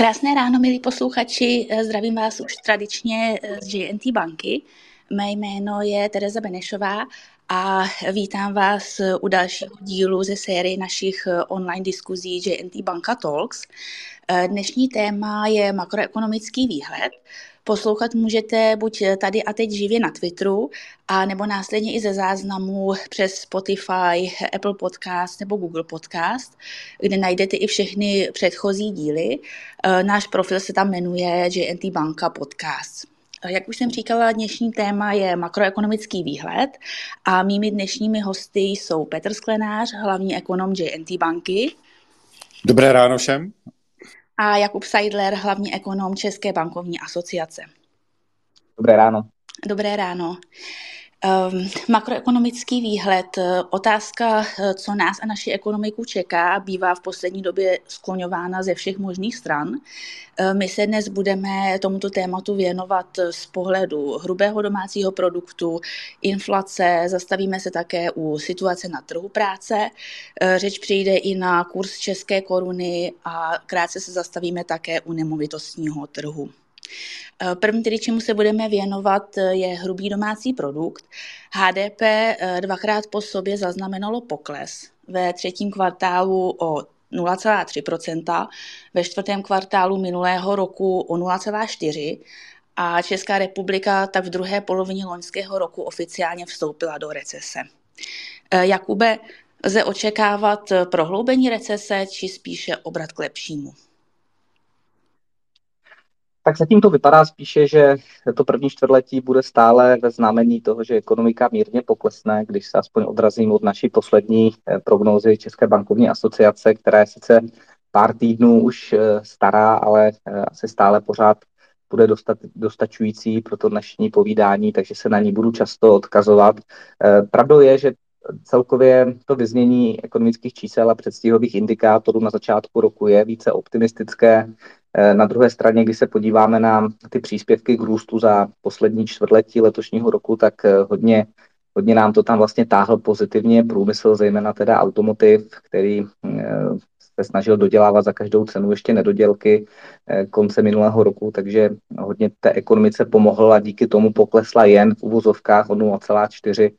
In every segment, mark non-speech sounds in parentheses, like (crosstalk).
Krásné ráno, milí posluchači. Zdravím vás už tradičně z JNT banky. Mé jméno je Tereza Benešová a vítám vás u dalšího dílu ze série našich online diskuzí JNT Banka Talks. Dnešní téma je makroekonomický výhled. Poslouchat můžete buď tady a teď živě na Twitteru, a nebo následně i ze záznamu přes Spotify, Apple Podcast nebo Google Podcast, kde najdete i všechny předchozí díly. E, náš profil se tam jmenuje JNT Banka Podcast. E, jak už jsem říkala, dnešní téma je makroekonomický výhled a mými dnešními hosty jsou Petr Sklenář, hlavní ekonom JNT banky. Dobré ráno všem a Jakub Seidler, hlavní ekonom České bankovní asociace. Dobré ráno. Dobré ráno. Um, makroekonomický výhled. Otázka, co nás a naši ekonomiku čeká, bývá v poslední době skloňována ze všech možných stran. Um, my se dnes budeme tomuto tématu věnovat z pohledu hrubého domácího produktu, inflace, zastavíme se také u situace na trhu práce. Řeč přijde i na kurz české koruny a krátce se zastavíme také u nemovitostního trhu. Eh, první, tedy čemu se budeme věnovat, eh, je hrubý domácí produkt. HDP eh, dvakrát po sobě zaznamenalo pokles. Ve třetím kvartálu o 0,3% ve čtvrtém kvartálu minulého roku o 0,4 a Česká republika tak v druhé polovině loňského roku oficiálně vstoupila do recese. Jakube, lze očekávat prohloubení recese či spíše obrat k lepšímu? Tak zatím to vypadá spíše, že to první čtvrtletí bude stále ve znamení toho, že ekonomika mírně poklesne, když se aspoň odrazím od naší poslední eh, prognózy České bankovní asociace, která je sice pár týdnů už eh, stará, ale eh, asi stále pořád bude dostat, dostačující pro to dnešní povídání, takže se na ní budu často odkazovat. Pravdou je, že celkově to vyznění ekonomických čísel a předstihových indikátorů na začátku roku je více optimistické. Eh, na druhé straně, když se podíváme na ty příspěvky k růstu za poslední čtvrtletí letošního roku, tak eh, hodně, hodně nám to tam vlastně táhl pozitivně. Průmysl, zejména teda automotiv, který eh, se snažil dodělávat za každou cenu ještě nedodělky konce minulého roku, takže hodně té ekonomice pomohl a díky tomu poklesla jen v uvozovkách o 0,4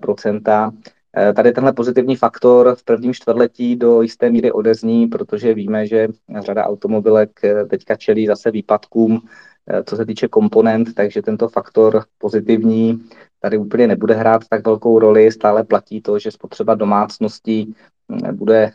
procenta. Eh, tady tenhle pozitivní faktor v prvním čtvrtletí do jisté míry odezní, protože víme, že řada automobilek eh, teďka čelí zase výpadkům, eh, co se týče komponent, takže tento faktor pozitivní tady úplně nebude hrát tak velkou roli. Stále platí to, že spotřeba domácností bude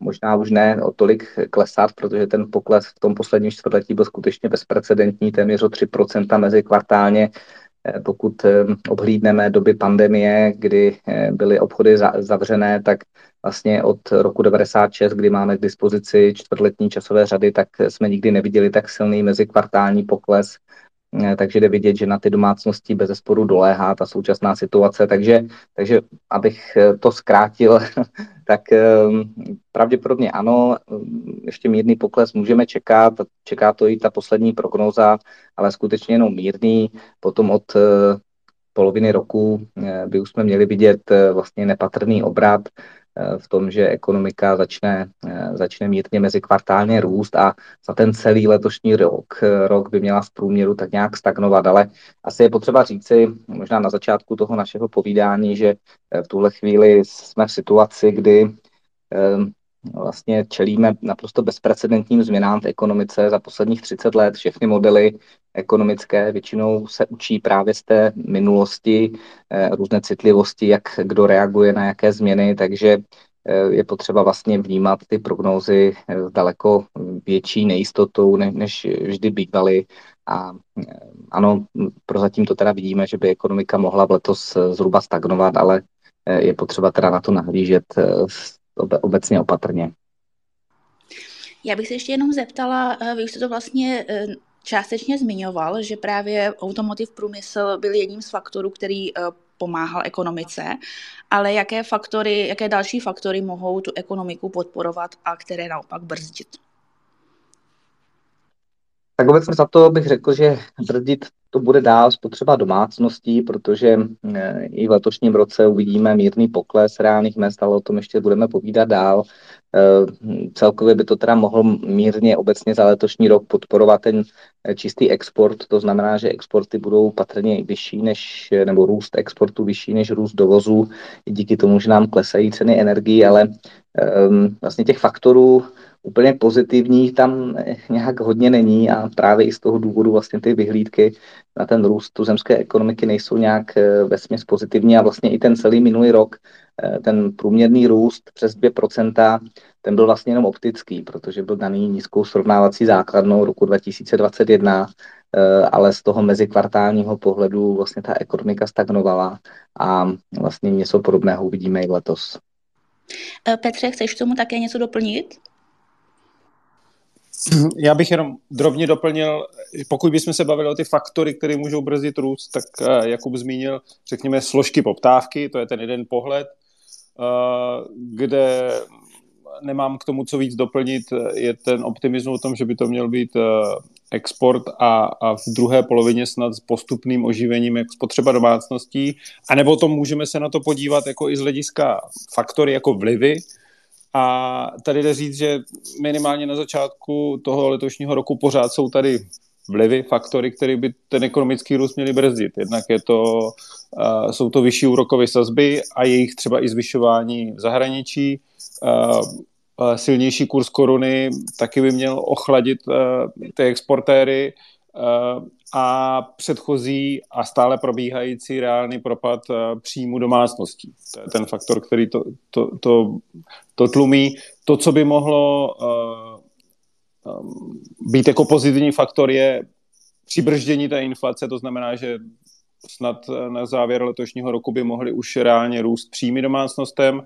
možná už ne o tolik klesat, protože ten pokles v tom posledním čtvrtletí byl skutečně bezprecedentní, téměř o 3% mezi kvartálně Eh, pokud eh, obhlídneme doby pandemie, kdy eh, byly obchody zavřené, tak vlastně od roku 96, kdy máme k dispozici čtvrtletní časové řady, tak jsme nikdy neviděli tak silný mezikvartální pokles Eh, takže jde vidět, že na ty domácnosti bez zesporu doléhá ta současná situace. Takže, takže abych eh, to zkrátil, (laughs) tak ehm, pravděpodobně ano, ehm, ještě mírný pokles můžeme čekat, čeká to i ta poslední prognóza, ale skutečně jenom mírný. Potom od eh, poloviny roku by už jsme měli vidět vlastně nepatrný obrat v tom, že ekonomika začne, začne mírně mezikvartálně růst a za ten celý letošní rok, rok by měla v průměru tak nějak stagnovat. Ale asi je potřeba říci, možná na začátku toho našeho povídání, že v tuhle chvíli jsme v situaci, kdy vlastně čelíme naprosto bezprecedentním změnám v ekonomice za posledních 30 let. Všechny modely ekonomické většinou se učí právě z té minulosti, eh, různé citlivosti, jak kdo reaguje na jaké změny, takže eh, je potřeba vlastně vnímat ty prognózy s eh, daleko větší nejistotou, než vždy bývaly. A ano, prozatím to teda vidíme, že by ekonomika mohla letos zhruba stagnovat, ale je potřeba teda na to nahlížet obecně opatrně. Já bych se ještě jenom zeptala, eh, vy už jste to vlastně eh, částečně zmiňoval, že právě automotiv průmysl byl jedním z faktorů, který eh, pomáhal ekonomice, ale jaké faktory, jaké další faktory mohou tu ekonomiku podporovat a které naopak brzdit? Tak obecně za to bych řekl, že brzdit to bude dál spotřeba domácností, protože eh, i v letošním roce uvidíme mírný pokles reálných mest, ale o tom ještě budeme povídat dál. Eh, celkově by to teda mohl mírně obecně za letošní rok podporovat ten eh, čistý export, to znamená, že exporty budou patrně vyšší než, nebo růst exportu vyšší než růst dovozu, díky tomu, že nám klesají ceny energii, ale vlastně těch faktorů úplně pozitivních tam nějak hodně není a právě i z toho důvodu vlastně ty vyhlídky na ten růst tuzemské ekonomiky nejsou nějak eh, vesměs pozitivní a vlastně i ten celý minulý rok, eh, ten průměrný růst přes 2%, ten byl vlastně jenom optický, protože byl daný nízkou srovnávací základnou roku 2021, eh, ale z toho mezikvartálního pohledu vlastně ta ekonomika stagnovala a vlastně něco podobného uvidíme i letos. Petře, chceš k tomu také něco doplnit? (clears throat) Já bych jenom drobně doplnil, pokud bychom se bavili o ty faktory, které můžou brzdit růst, tak eh, Jakub zmínil, řekněme, složky poptávky, to je ten jeden pohled, eh, kde nemám k tomu co víc doplnit, je ten optimismus o tom, že by to měl být eh, export a, a v druhé polovině snad s postupným oživením jak spotřeba domácností, anebo to můžeme se na to podívat jako i z hlediska faktory jako vlivy, a tady jde říct, že minimálně na začátku toho letošního roku pořád jsou tady vlivy, faktory, které by ten ekonomický růst měly brzdit. Jednak je to, uh, jsou to vyšší úrokové sazby a jejich třeba i zvyšování v zahraničí. Uh, uh, silnější kurz koruny taky by měl ochladit ty exportéry. Uh, a předchozí a stále probíhající reálný propad eh, příjmu domácností. To je ten faktor, který to, to, to, to tlumí. To, co by mohlo um, být jako pozitivní faktor, je přibrždění té inflace, to znamená, že snad na závěr letošního roku by mohly už reálně růst příjmy domácnostem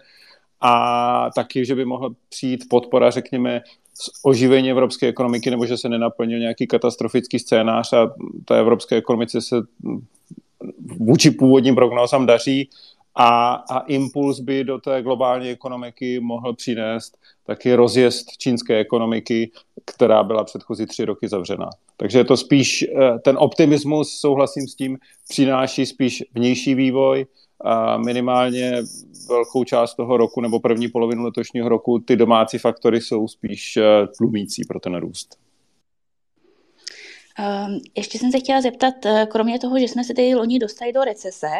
a taky, že by mohla přijít podpora, řekněme, oživení evropské ekonomiky, nebo že se nenaplnil nějaký katastrofický scénář a té evropské ekonomice se vůči původním prognózám daří a, a impuls by do té globální ekonomiky mohl přinést taky rozjezd čínské ekonomiky, která byla předchozí tři roky zavřená. Takže je to spíš eh, ten optimismus, souhlasím s tím, přináší spíš vnější vývoj, a minimálně velkou část toho roku nebo první polovinu letošního roku ty domácí faktory jsou spíš eh, tlumící pro ten růst. Ehm, ještě jsem se chtěla zeptat, eh, kromě toho, že jsme se tedy loni dostali do recese,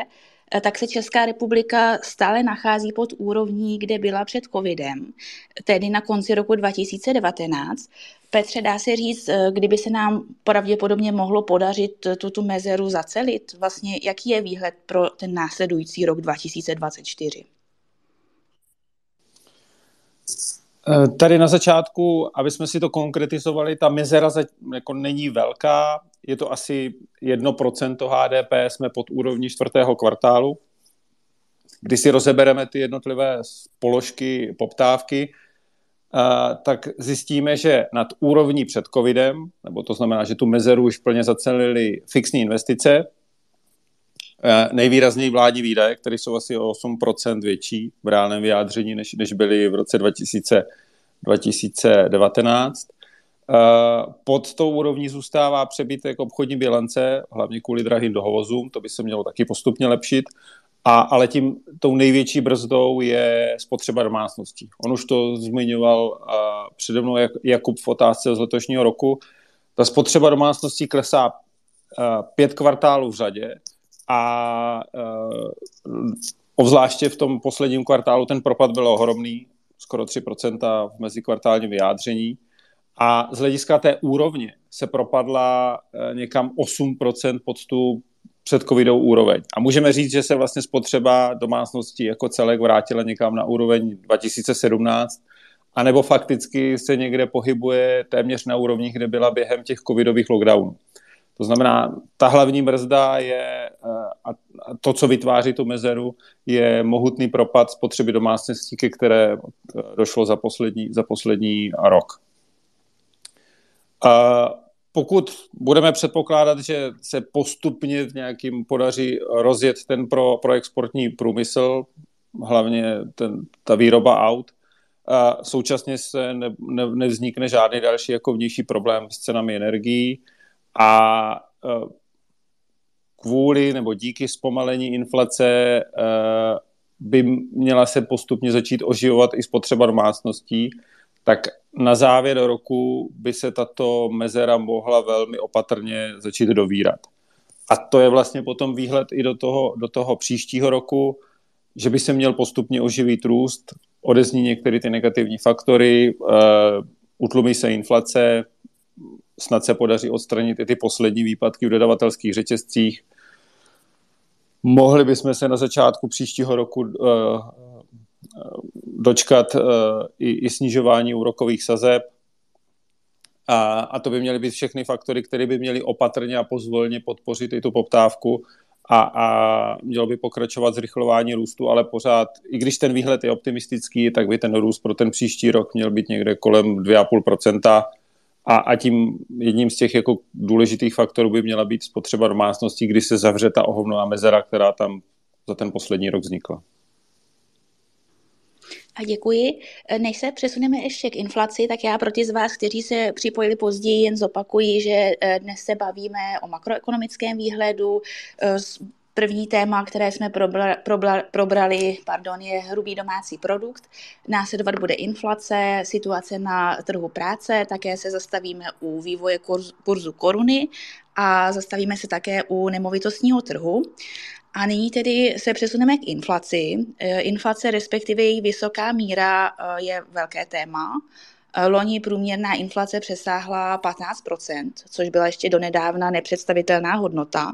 tak se Česká republika stále nachází pod úrovní, kde byla před covidem, tedy na konci roku 2019. Petře, dá se říct, kdyby se nám pravděpodobně mohlo podařit tuto mezeru zacelit? Vlastně jaký je výhled pro ten následující rok 2024? Eh, tady na začátku, aby jsme si to konkretizovali, ta mezera jako není velká, je to asi 1% HDP, jsme pod úrovní čtvrtého kvartálu. Když si rozebereme ty jednotlivé položky poptávky, eh, tak zjistíme, že nad úrovní před covidem, nebo to znamená, že tu mezeru už plně zacelili fixní investice, nejvýrazněji vládní výdaje, které jsou asi o 8% větší v reálném vyjádření, než, než byly v roce 2000, 2019. Eh, pod tou úrovní zůstává přebytek obchodní bilance, hlavně kvůli drahým dohovozům, to by se mělo taky postupně lepšit. A, ale tím tou největší brzdou je spotřeba domácností. On už to zmiňoval uh, přede mnou jak, Jakub v otázce z letošního roku. Ta spotřeba domácností klesá pět kvartálů v řadě a uh, obzvláště v tom posledním kvartálu ten propad byl ohromný, skoro 3% v mezikvartálním vyjádření. A z hlediska té úrovně se propadla uh, někam 8% pod tu předcovidovou úroveň. A můžeme říct, že se vlastně spotřeba domácnosti jako celek vrátila někam na úroveň 2017, anebo fakticky se někde pohybuje téměř na úrovni, kde byla během těch covidových lockdownů. To znamená, ta hlavní brzda je, eh, a to, co vytváří tu mezeru, je mohutný propad spotřeby domácností, ke které eh, došlo za poslední, za poslední rok. A pokud budeme předpokládat, že se postupně v nějakým podaří rozjet ten pro, pro exportní průmysl, hlavně ten, ta výroba aut, a současně se ne, ne, nevznikne žádný další jako vnější problém s cenami energií a kvůli nebo díky zpomalení inflace by měla se postupně začít oživovat i spotřeba domácností, tak na závěr roku by se tato mezera mohla velmi opatrně začít dovírat. A to je vlastně potom výhled i do toho, do toho příštího roku, že by se měl postupně oživit růst, odezní některé ty negativní faktory, uh, utlumí se inflace, snad se podaří odstranit i ty poslední výpadky v dodavatelských řetězcích. Mohli bychom se na začátku příštího roku uh, dočkat uh, i, i snižování úrokových sazeb. A, a to by měly být všechny faktory, které by měly opatrně a pozvolně podpořit i tu poptávku a, a mělo by pokračovat zrychlování růstu, ale pořád, i když ten výhled je optimistický, tak by ten růst pro ten příští rok měl být někde kolem 2,5%. A, a tím jedním z těch jako důležitých faktorů by měla být spotřeba domácností, kdy se zavře ta ohovnová mezera, která tam za ten poslední rok vznikla. A děkuji. Než se přesuneme ještě k inflaci, tak já pro ty z vás, kteří se připojili později, jen zopakuji, že eh, dnes se bavíme o makroekonomickém výhledu. První téma, které jsme probra, probra, probrali, pardon, je hrubý domácí produkt. Následovat bude inflace, situace na trhu práce, také se zastavíme u vývoje kurzu koruny a zastavíme se také u nemovitostního trhu. A nyní tedy se přesuneme k inflaci. E, inflace, respektive její vysoká míra, e, je velké téma. E, loni průměrná inflace přesáhla 15%, což byla ještě donedávna nepředstavitelná hodnota.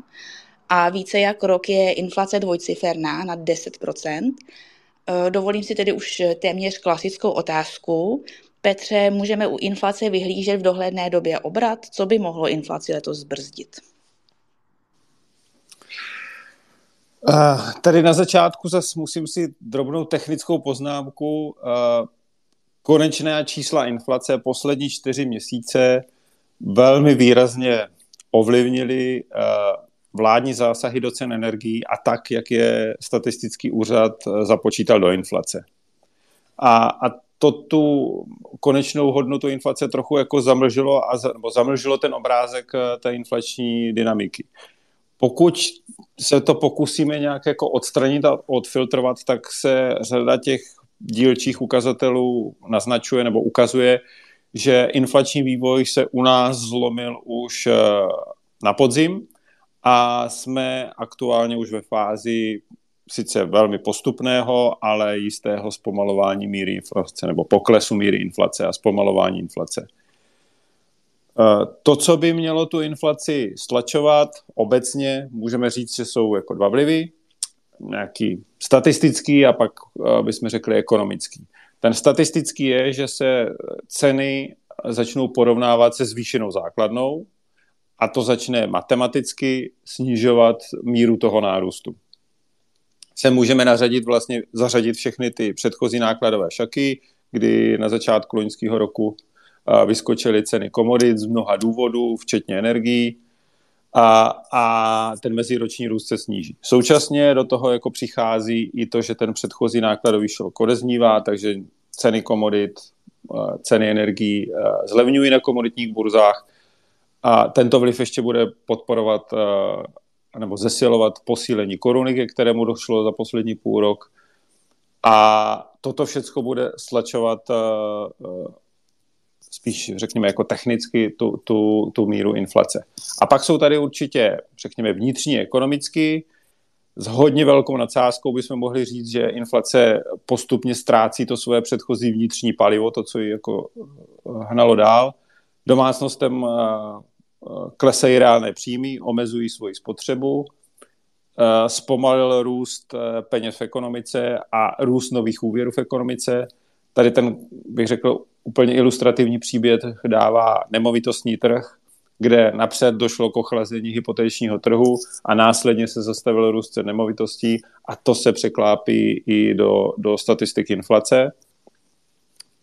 A více jak rok je inflace dvojciferná nad 10%. Dovolím si tedy už téměř klasickou otázku. Petře, můžeme u inflace vyhlížet v dohledné době obrat? Co by mohlo inflaci letos zbrzdit? Uh, tady na začátku zase musím si drobnou technickou poznámku. Uh, konečné čísla inflace poslední čtyři měsíce velmi výrazně ovlivnily uh, vládní zásahy do cen energií a tak, jak je statistický úřad započítal do inflace. A, a to tu konečnou hodnotu inflace trochu jako zamlžilo, a, nebo zamlžilo ten obrázek té inflační dynamiky. Pokud se to pokusíme nějak jako odstranit a odfiltrovat, tak se řada těch dílčích ukazatelů naznačuje nebo ukazuje, že inflační vývoj se u nás zlomil už eh, na podzim a jsme aktuálně už ve fázi sice velmi postupného, ale jistého zpomalování míry inflace nebo poklesu míry inflace a zpomalování inflace. Eh, to, co by mělo tu inflaci stlačovat obecně, můžeme říct, že jsou jako dva vlivy, nějaký statistický a pak eh, bychom řekli ekonomický. Ten statistický je, že se ceny začnou porovnávat se zvýšenou základnou a to začne matematicky snižovat míru toho nárůstu. Se můžeme nařadit vlastně, zařadit všechny ty předchozí nákladové šaky, kdy na začátku loňského roku vyskočily ceny komodit z mnoha důvodů, včetně energií, a, a ten meziroční růst se sníží. Současně do toho jako přichází i to, že ten předchozí nákladový šok odeznívá, takže ceny komodit, ceny energií zlevňují na komoditních burzách a tento vliv ještě bude podporovat nebo zesilovat posílení koruny, ke kterému došlo za poslední půl rok. A toto všechno bude stlačovat spíš řekněme jako technicky tu, tu, tu míru inflace. A pak jsou tady určitě, řekněme, vnitřní ekonomicky, s hodně velkou nadsázkou bychom mohli říct, že inflace postupně ztrácí to svoje předchozí vnitřní palivo, to, co ji jako eh, hnalo dál. Domácnostem eh, eh, klesají reálné příjmy, omezují svoji spotřebu, zpomalil růst peněz v ekonomice a růst nových úvěrů v ekonomice. Tady ten, bych řekl, úplně ilustrativní příběh dává nemovitostní trh, kde napřed došlo k ochlazení hypotečního trhu a následně se zastavil růst cen nemovitostí a to se překlápí i do, do statistik inflace.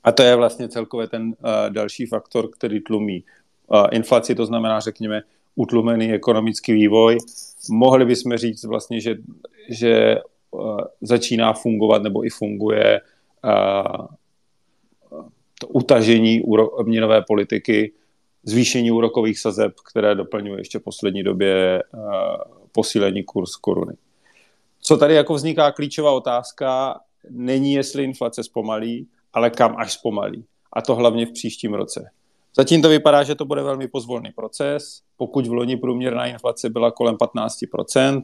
A to je vlastně celkově ten uh, další faktor, který tlumí inflaci, to znamená, řekněme, utlumený ekonomický vývoj. Mohli bychom říct vlastně, že, že uh, začíná fungovat nebo i funguje uh, to utažení měnové politiky, zvýšení úrokových sazeb, které doplňuje ještě v poslední době posílení kurz koruny. Co tady jako vzniká klíčová otázka, není jestli inflace zpomalí, ale kam až zpomalí. A to hlavně v příštím roce. Zatím to vypadá, že to bude velmi pozvolný proces. Pokud v loni průměrná inflace byla kolem 15%,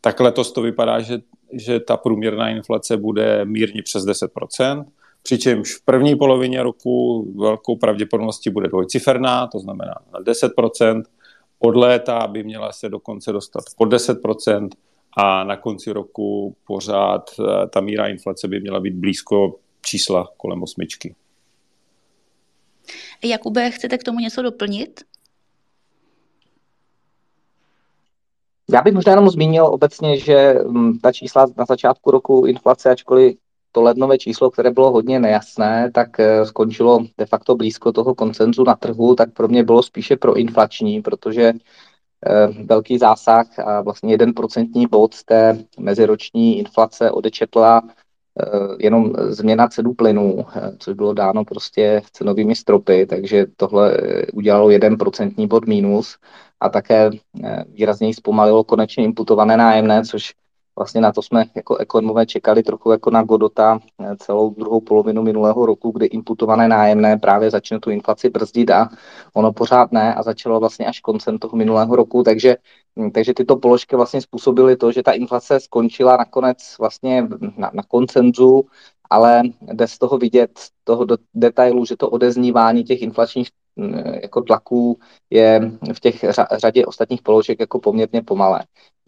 tak letos to vypadá, že, že ta průměrná inflace bude mírně přes 10%, přičemž v první polovině roku velkou pravděpodobností bude dvojciferná, to znamená na 10%, od léta by měla se dokonce dostat pod 10% a na konci roku pořád eh, ta míra inflace by měla být blízko čísla kolem osmičky. Jakube, chcete k tomu něco doplnit? Já bych možná jenom zmínil obecně, že mm, ta čísla na začátku roku inflace, ačkoliv to lednové číslo, které bylo hodně nejasné, tak eh, skončilo de facto blízko toho koncenzu na trhu, tak pro mě bylo spíše proinflační, protože eh, velký zásah a vlastně jeden procentní bod z té meziroční inflace odečetla jenom změna cenu plynu, eh, což bylo dáno prostě cenovými stropy, takže tohle eh, udělalo jeden procentní bod mínus a také výrazněji zpomalilo konečně imputované nájemné, což Vlastně na to jsme jako ekonomové čekali trochu jako na Godota eh, celou druhou polovinu minulého roku, kdy imputované nájemné právě začne tu inflaci brzdit a ono pořád ne a začalo vlastně až koncem toho minulého roku, takže, hm, takže tyto položky vlastně způsobily to, že ta inflace skončila nakonec vlastně na, na koncenzu, ale jde z toho vidět, z toho detailu, že to odeznívání těch inflačních jako tlaků je v těch řadě ostatních položek jako poměrně pomalé.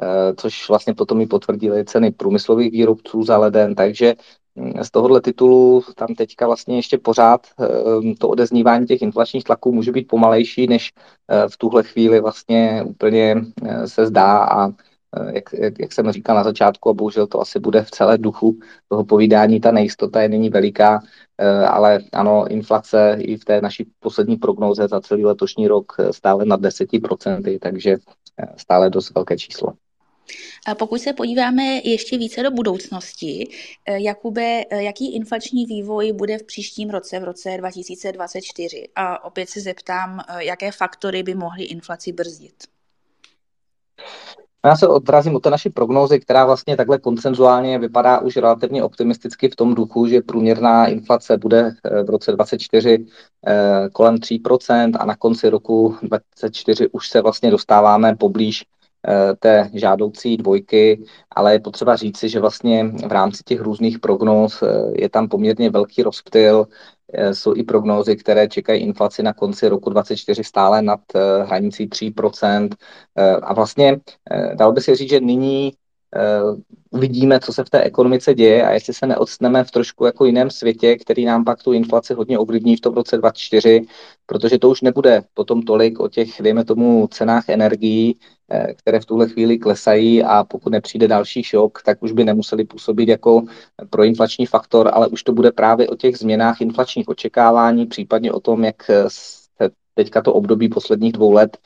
Eh, což vlastně potom i potvrdili ceny průmyslových výrobců za leden, takže hm, z tohohle titulu tam teďka vlastně ještě pořád eh, to odeznívání těch inflačních tlaků může být pomalejší, než eh, v tuhle chvíli vlastně úplně se zdá a jak, jak, jak jsem říkal na začátku, a bohužel to asi bude v celé duchu toho povídání, ta nejistota je není veliká, ale ano, inflace i v té naší poslední prognóze za celý letošní rok stále nad 10%, takže stále dost velké číslo. A pokud se podíváme ještě více do budoucnosti, eh, Jakube, eh, jaký inflační vývoj bude v příštím roce, v roce 2024? A opět se zeptám, eh, jaké faktory by mohly inflaci brzdit? Já se odrazím od té naší prognózy, která vlastně takhle koncenzuálně vypadá už relativně optimisticky v tom duchu, že průměrná inflace bude v roce 2024 kolem 3% a na konci roku 2024 už se vlastně dostáváme poblíž Eh, té žádoucí dvojky, ale je potřeba říci, že vlastně v rámci těch různých prognóz eh, je tam poměrně velký rozptyl. Eh, jsou i prognózy, které čekají inflaci na konci roku 2024 stále nad hranicí 3%. A vlastně dalo by se říct, že nyní uvidíme, co se v té ekonomice děje a jestli se neodstneme v trošku jako jiném světě, který nám pak tu inflaci hodně ovlivní v tom roce 2024, protože to už nebude potom tolik o těch, dejme tomu, cenách energií, eh, které v tuhle chvíli klesají a pokud nepřijde další šok, tak už by nemuseli působit jako proinflační faktor, ale už to bude právě o těch změnách inflačních očekávání, případně o tom, jak se teďka to období posledních dvou let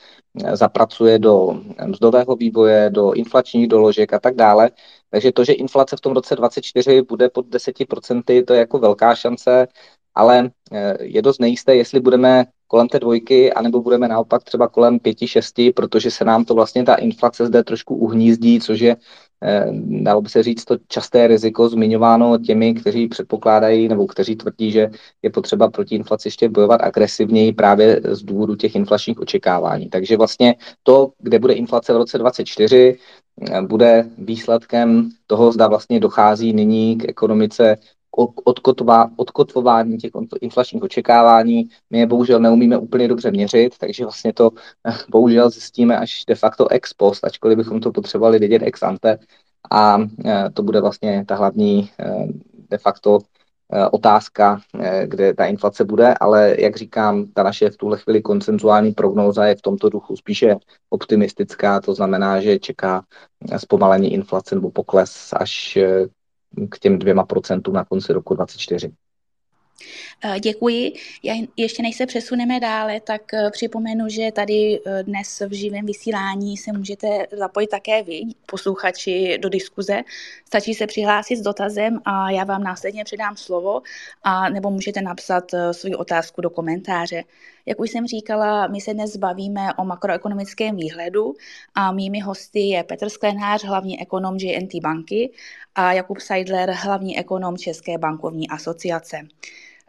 eh, zapracuje do mzdového vývoje, do inflačních doložek a tak dále. Takže to, že inflace v tom roce 2024 bude pod 10%, to je jako velká šance, ale eh, je dost nejisté, jestli budeme kolem té dvojky, anebo budeme naopak třeba kolem pěti, šesti, protože se nám to vlastně ta inflace zde trošku uhnízdí, což je, eh, dalo by se říct, to časté riziko zmiňováno těmi, kteří předpokládají nebo kteří tvrdí, že je potřeba proti inflaci ještě bojovat agresivněji právě z důvodu těch inflačních očekávání. Takže vlastně to, kde bude inflace v roce 2024, bude výsledkem toho, zda vlastně dochází nyní k ekonomice odkotvování těch inflačních očekávání. My je bohužel neumíme úplně dobře měřit, takže vlastně to bohužel zjistíme až de facto ex post, ačkoliv bychom to potřebovali vidět ex ante. A e, to bude vlastně ta hlavní e, de facto otázka, kde ta inflace bude, ale jak říkám, ta naše v tuhle chvíli koncenzuální prognóza je v tomto duchu spíše optimistická, to znamená, že čeká zpomalení inflace nebo pokles až k těm dvěma procentům na konci roku 2024. Eh, děkuji. Já ještě než se přesuneme dále, tak eh, připomenu, že tady eh, dnes v živém vysílání se můžete zapojit také vy, posluchači, do diskuze. Stačí se přihlásit s dotazem a já vám následně předám slovo, a nebo můžete napsat svou otázku do komentáře. Jak už jsem říkala, my se dnes bavíme o makroekonomickém výhledu a mými hosty je Petr Sklenář, hlavní ekonom JNT banky a Jakub Seidler, hlavní ekonom České bankovní asociace.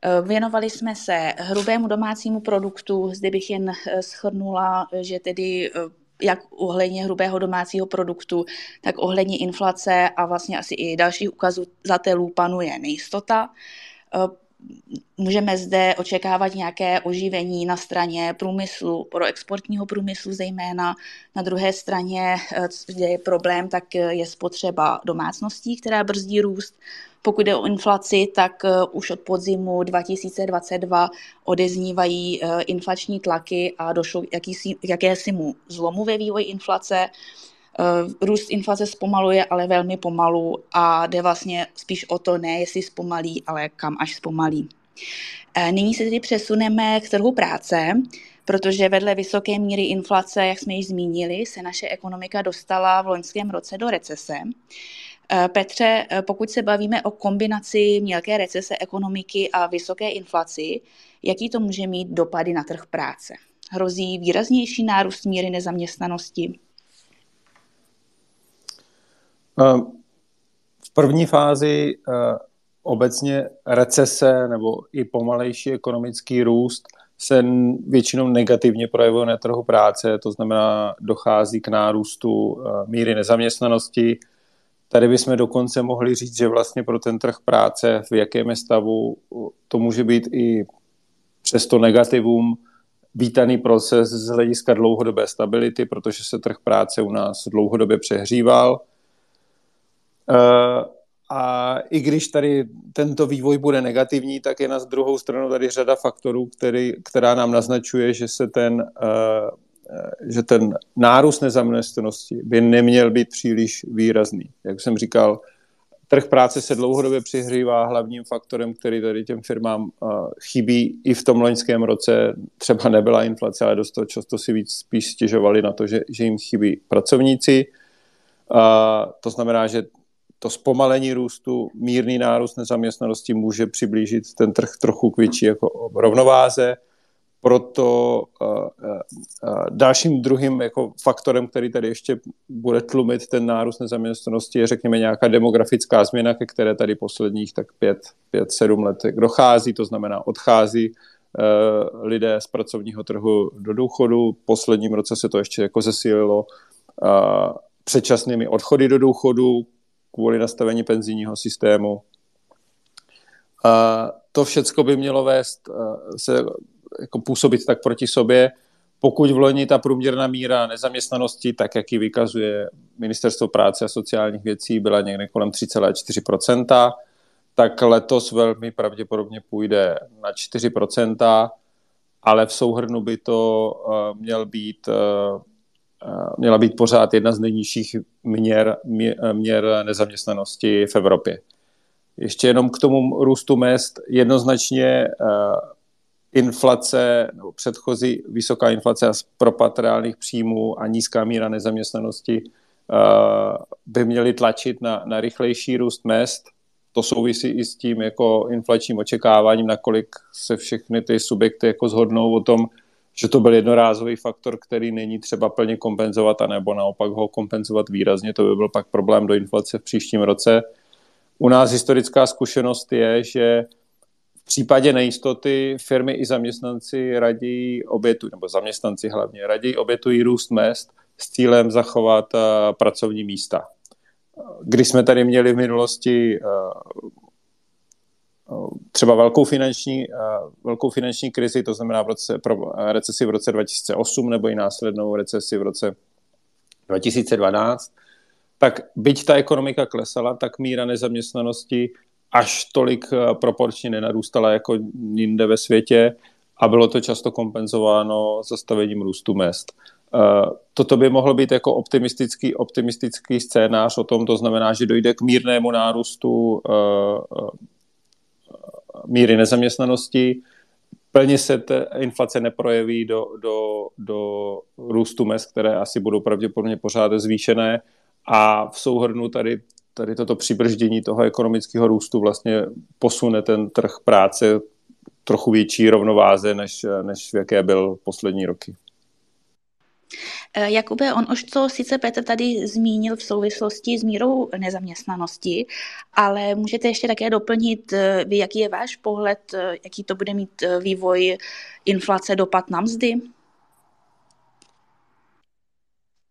Eh, věnovali jsme se hrubému domácímu produktu, zde bych jen eh, schrnula, že tedy eh, jak ohledně hrubého domácího produktu, tak ohledně inflace a vlastně asi i dalších ukazatelů panuje nejistota. Můžeme zde očekávat nějaké oživení na straně průmyslu, pro exportního průmyslu zejména. Na druhé straně, kde je problém, tak je spotřeba domácností, která brzdí růst. Pokud jde o inflaci, tak eh, už od podzimu 2022 odeznívají eh, inflační tlaky a došlo k jakýsi, mu zlomu ve vývoji inflace. Eh, růst inflace zpomaluje, ale velmi pomalu a jde vlastně spíš o to, ne jestli zpomalí, ale kam až zpomalí. Nyní se tedy přesuneme k trhu práce, protože vedle vysoké míry inflace, jak jsme již zmínili, se naše ekonomika dostala v loňském roce do recese. Eh, Petře, eh, pokud se bavíme o kombinaci mělké recese ekonomiky a vysoké inflaci, jaký to může mít dopady na trh práce? Hrozí výraznější nárůst míry nezaměstnanosti? Eh, v první fázi obecně recese nebo i pomalejší ekonomický růst se většinou negativně projevuje na trhu práce, to znamená, dochází k nárůstu míry nezaměstnanosti, Tady bychom dokonce mohli říct, že vlastně pro ten trh práce, v jakém je stavu, to může být i přes to negativum vítaný proces z hlediska dlouhodobé stability, protože se trh práce u nás dlouhodobě přehříval. E, a i když tady tento vývoj bude negativní, tak je na druhou stranu tady řada faktorů, který, která nám naznačuje, že se ten e, že ten nárůst nezaměstnanosti by neměl být příliš výrazný. Jak jsem říkal, trh práce se dlouhodobě přihřívá hlavním faktorem, který tady těm firmám chybí i v tom loňském roce. Třeba nebyla inflace, ale dost často si víc spíš stěžovali na to, že, že jim chybí pracovníci. To znamená, že to zpomalení růstu, mírný nárůst nezaměstnanosti může přiblížit ten trh trochu k větší jako rovnováze. Proto uh, uh, dalším druhým jako faktorem, který tady ještě bude tlumit ten nárůst nezaměstnanosti, je řekněme nějaká demografická změna, ke které tady posledních tak pět, pět sedm let dochází, to znamená odchází lidé z pracovního trhu do důchodu. V posledním roce se to ještě jako zesílilo předčasnými odchody do důchodu kvůli nastavení penzijního systému. Uh, to všechno by mělo vést uh, se jako působit tak proti sobě. Pokud v loni ta průměrná míra nezaměstnanosti, tak jak ji vykazuje Ministerstvo práce a sociálních věcí, byla někde kolem 3,4%, tak letos velmi pravděpodobně půjde na 4%, ale v souhrnu by to uh, měl být, uh, měla být pořád jedna z nejnižších měr, měr nezaměstnanosti v Evropě. Ještě jenom k tomu růstu mest jednoznačně uh, inflace nebo předchozí vysoká inflace a propad reálných příjmů a nízká míra nezaměstnanosti uh, by měly tlačit na, na rychlejší růst mest. To souvisí i s tím jako inflačním očekáváním, nakolik se všechny ty subjekty jako zhodnou o tom, že to byl jednorázový faktor, který není třeba plně kompenzovat, anebo naopak ho kompenzovat výrazně. To by byl pak problém do inflace v příštím roce. U nás historická zkušenost je, že v případě nejistoty firmy i zaměstnanci raději obětují, nebo zaměstnanci hlavně, raději obětují růst mest s cílem zachovat uh, pracovní místa. Když jsme tady měli v minulosti uh, třeba velkou finanční, velkou finanční krizi, to znamená v roce, pro recesi v roce 2008 nebo i následnou recesi v roce 2012, tak byť ta ekonomika klesala, tak míra nezaměstnanosti až tolik eh, proporčně nenarůstala jako jinde ve světě a bylo to často kompenzováno zastavením růstu mest. Eh, toto by mohlo být jako optimistický, optimistický scénář o tom, to znamená, že dojde k mírnému nárůstu eh, míry nezaměstnanosti, plně se ta inflace neprojeví do, do, do růstu mest, které asi budou pravděpodobně pořád zvýšené a v souhrnu tady, tady toto přibrždění toho ekonomického růstu vlastně posune ten trh práce trochu větší rovnováze, než, než v jaké byl poslední roky. Eh, Jakube, on už to sice Petr tady zmínil v souvislosti s mírou nezaměstnanosti, ale můžete ještě také doplnit, eh, jaký je váš pohled, eh, jaký to bude mít vývoj inflace, dopad na mzdy?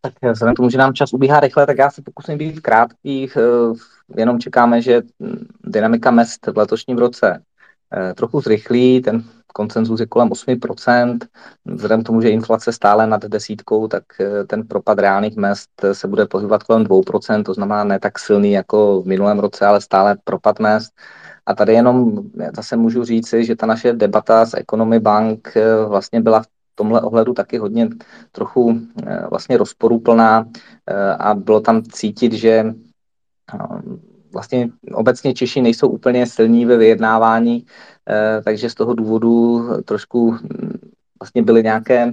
Tak vzhledem k tomu, že nám čas ubíhá rychle, tak já se pokusím být krátký. Jenom čekáme, že dynamika mest v letošním roce trochu zrychlí. Ten koncenzus je kolem 8%. Vzhledem k tomu, že inflace stále nad desítkou, tak eh, ten propad reálných mest se bude pohybovat kolem 2%, to znamená ne tak silný jako v minulém roce, ale stále propad mest. A tady jenom zase můžu říci, že ta naše debata s Economy Bank eh, vlastně byla v tomhle ohledu taky hodně trochu eh, vlastně rozporuplná a bylo tam cítit, že vlastně obecně Češi nejsou úplně silní ve vyjednávání, eh, takže z toho důvodu trošku hm, vlastně byly nějaké